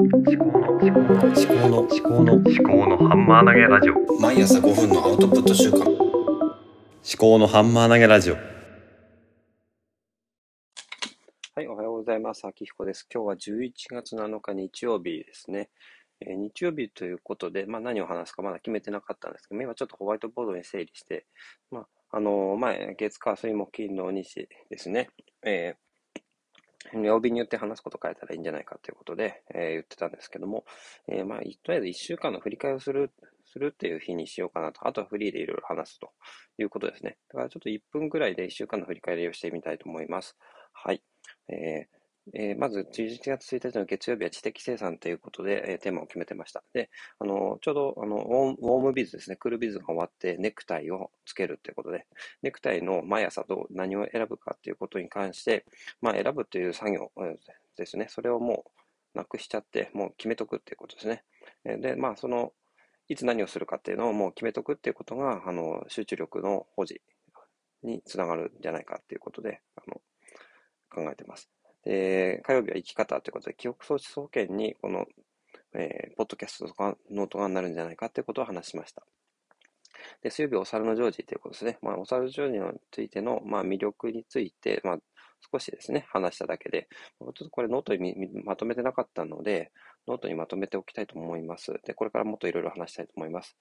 思考の思考の思考の思考の思考のハンマー投げラジオ毎朝5分のアウトプット週間思考のハンマー投げラジオはい、おはようございます。秋彦です。今日は11月7日日曜日ですね。えー日曜日ということで、まあ、何を話すかまだ決めてなかったんですけど、今ちょっとホワイトボードに整理して、まあ、あのー前、月火水木金土日ですね、えー曜日によって話すこと変えたらいいんじゃないかということで、えー言ってたんですけども、えーまあ、とりあえず1週間の振り返りをする、するっていう日にしようかなと。あとはフリーでいろいろ話すということですね。だからちょっと1分ぐらいで1週間の振り返りをしてみたいと思います。はい。えーえーまず、11月1日の月曜日は知的生産ということで、えーテーマを決めてました。で、あの、ちょうど、あの、ウォームビズですね、クールビズが終わって、ネクタイをつけるということで、ネクタイの毎朝どう、何を選ぶかということに関して、まあ、選ぶという作業ですね、それをもうなくしちゃって、もう決めとくっていうことですね。で、まあ、その、いつ何をするかっていうのをもう決めとくっていうことが、あの、集中力の保持につながるんじゃないかっていうことで、あの、考えてます。で、火曜日は生き方ということで、記憶喪失保険に、この、えーポッドキャストとかノートがなるんじゃないかということを話しました。で、水曜日お猿のジョージということですね。まあ、お猿ジョージについての、まあ、魅力について、まあ、少しですね、話しただけで、ちょっとこれノートにまとめてなかったので、ノートにまとめておきたいと思います。で、これからもっといろいろ話したいと思います。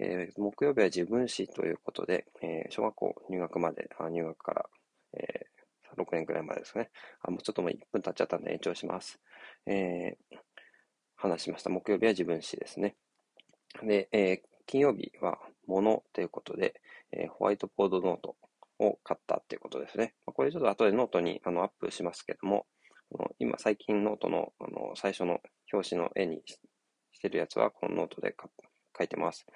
えー木曜日は自分史ということで、えー小学校入学まで、あ入学から、えー6年くらいまですね。あ、もうちょっともう1分経っちゃったんで延長します。えー話しました。木曜日は自分史ですね。で、えー金曜日は物ということで、えーホワイトボードノートを買ったっていうことですね。まこれちょっと後でノートにあのアップしますけども、あの今最近ノートのあの最初の表紙の絵にしてるやつはこのノートで書いてます。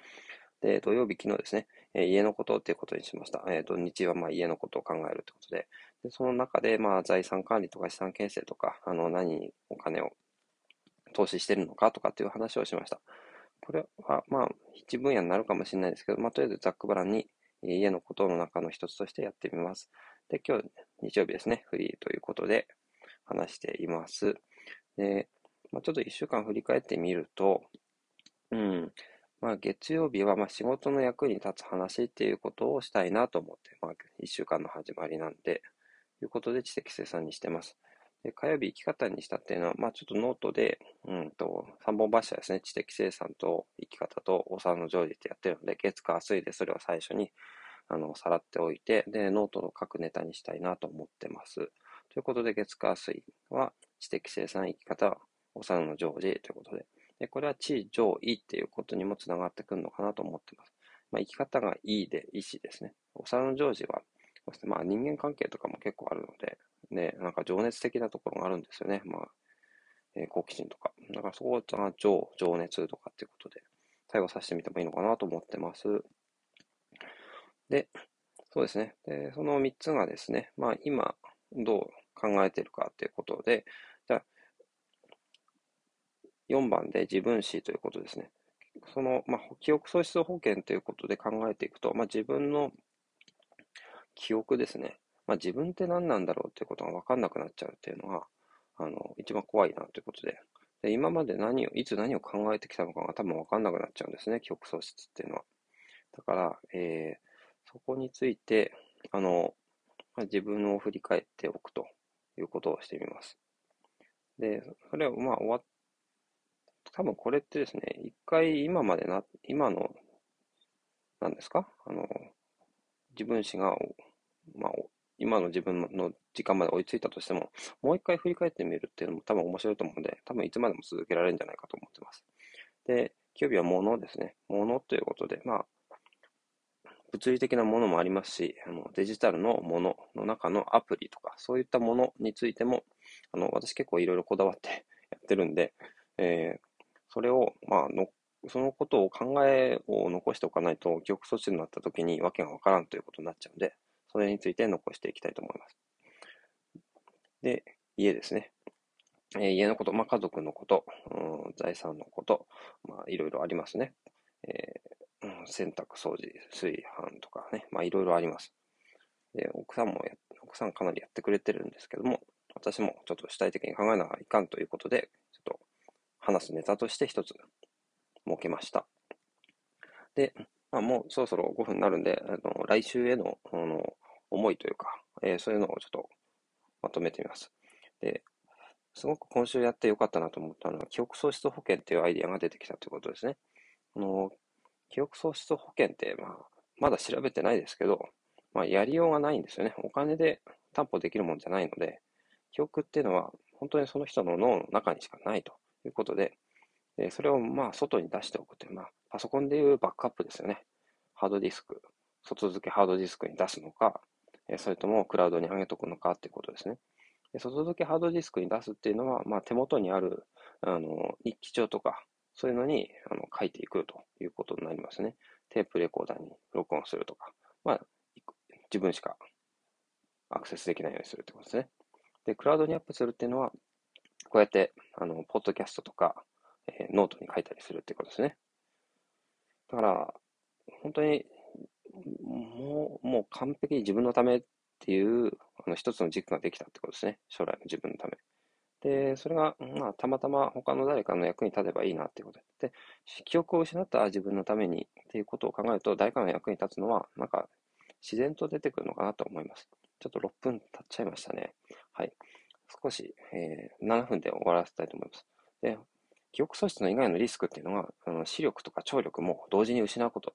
で、土曜日昨日ですね、え家のことっていうことにしました。えー土日はま家のことを考えるってことで、でその中でまあ財産管理とか資産形成とか、あの何にお金を投資してるのかとかっていう話をしました。これはまあ一分野になるかもしれないですけど、まあとりあえずざっくばらんに家のことの中の一つとしてやってみます。で、今日日曜日ですね、フリーということで話しています。で、まあ、ちょっと一週間振り返ってみると、うん、まあ月曜日はまあ仕事の役に立つ話っていうことをしたいなと思って、まあ一週間の始まりなんで、ということで知的生産にしてます。で、火曜日生き方にしたっていうのは、まあちょっとノートで、うんと、三本柱ですね、知的生産と生き方とお猿のジョージってやってるので、月火水でそれを最初に、あの、さらっておいて、で、ノートの各ネタにしたいなと思ってます。ということで、月火水は知的生産、生き方、お猿のジョージということで、で、これは知情意っていうことにもつながってくるのかなと思ってます。まあ、生き方が意で、意志ですね。お猿のジョージは、そしてまあ人間関係とかも結構あるので、ね、なんか情熱的なところがあるんですよね。まあ、えー好奇心とか。だからそこが情、情熱とかっていうことで、対応させてみてもいいのかなと思ってます。で、そうですね。で、その3つがですね、まあ今、どう考えてるかっていうことで、4番で自分史ということですね。その、まあ、記憶喪失保険ということで考えていくと、まあ、自分の記憶ですね。まあ、自分って何なんだろうっていうことが分かんなくなっちゃうっていうのが、あの、一番怖いなということで。で、今まで何を、いつ何を考えてきたのかが多分分かんなくなっちゃうんですね、記憶喪失っていうのは。だから、えーそこについて、あの、まあ自分を振り返っておくということをしてみます。で、それはまあ終わっ、多分これってですね、一回今までな、今の、何ですか？あの、自分史が、まあ、今の自分の時間まで追いついたとしても、もう一回振り返ってみるっていうのも多分面白いと思うので、多分いつまでも続けられるんじゃないかと思ってます。で、9日は物ですね。物ということで、まあ、物理的なものもありますし、あのデジタルのものの中のアプリとか、そういったものについても、あの私結構いろいろこだわってやってるんで、えーそれを、まあの、そのことを考えを残しておかないと、記憶措置になった時にわけがわからんということになっちゃうんで、それについて残していきたいと思います。で、家ですね。えー家のこと、まあ、家族のこと、うん、財産のこと、まあ、いろいろありますね。えー洗濯、掃除、炊飯とかね、まあ、いろいろあります。で、奥さんも、奥さんかなりやってくれてるんですけども、私もちょっと主体的に考えながらいかんということで、話すネタとして一つ設けました。で、まあ、もうそろそろ5分になるんで、あの来週へのあの思いというか、えーそういうのをちょっとまとめてみます。で、すごく今週やってよかったなと思ったのは、記憶喪失保険っていうアイディアが出てきたということですね。あの記憶喪失保険って、まあ、まだ調べてないですけど、まあ、やりようがないんですよね。お金で担保できるもんじゃないので、記憶っていうのは本当にその人の脳の中にしかないということで、でそれをまあ外に出しておくという、まあ、パソコンでいうバックアップですよね。ハードディスク、外付けハードディスクに出すのか、えそれともクラウドに上げとくのかっていうことですね。外付けハードディスクに出すっていうのは、まあ、手元にあるあの日記帳とか、そういうのにあの書いていくということになりますね。テープレコーダーに録音するとか、まあ、自分しかアクセスできないようにするってことですね。で、クラウドにアップするっていうのは、こうやって、あの、ポッドキャストとか、えーノートに書いたりするってことですね。だから、本当に、もう、もう完璧に自分のためっていう、あの、一つの軸ができたってことですね。将来の自分のため。で、それが、まあ、たまたま他の誰かの役に立てばいいなっていうことで。で、記憶を失った自分のためにっていうことを考えると、誰かの役に立つのは、なんか、自然と出てくるのかなと思います。ちょっと6分経っちゃいましたね。はい。少し、えー7分で終わらせたいと思います。で、記憶喪失の以外のリスクっていうのは、あの視力とか聴力も同時に失うこと。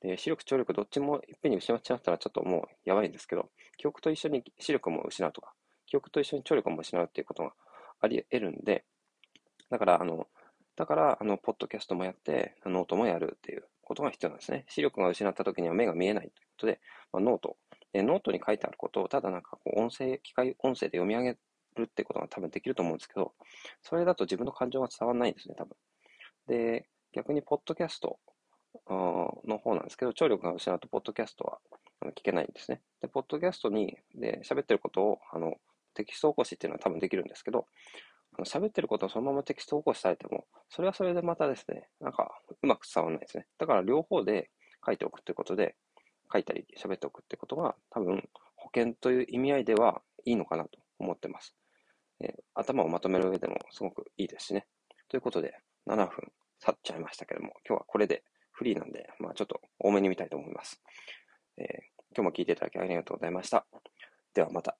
で、視力、聴力どっちもいっぺんに失っちゃったらちょっともうやばいんですけど、記憶と一緒に視力も失うとか、記憶と一緒に聴力も失うっていうことがあり得るんで、だから、あの、だから、あの、ポッドキャストもやって、ノートもやるっていうことが必要なんですね。視力が失った時には目が見えないということで、まあ、ノート、でノートに書いてあることを、ただなんかこう音声、機械音声で読み上げるってことが多分できると思うんですけど、それだと自分の感情が伝わらないんですね、多分。で、逆にポッドキャストの方なんですけど、聴力が失うと、ポッドキャストは聞けないんですね。で、ポッドキャストに、で、喋ってることを、あの、テキスト起こしっていうのは多分できるんですけど、あの喋ってることをそのままテキスト起こしされても、それはそれでまたですね、なんかうまく伝わらないですね。だから両方で書いておくということで、書いたり喋っておくってことが多分保険という意味合いではいいのかなと思ってます。頭をまとめる上でもすごくいいですしね。ということで、7分経っちゃいましたけども、今日はこれでフリーなんで、まあちょっと多めに見たいと思います。えー今日も聞いていただきありがとうございました。ではまた。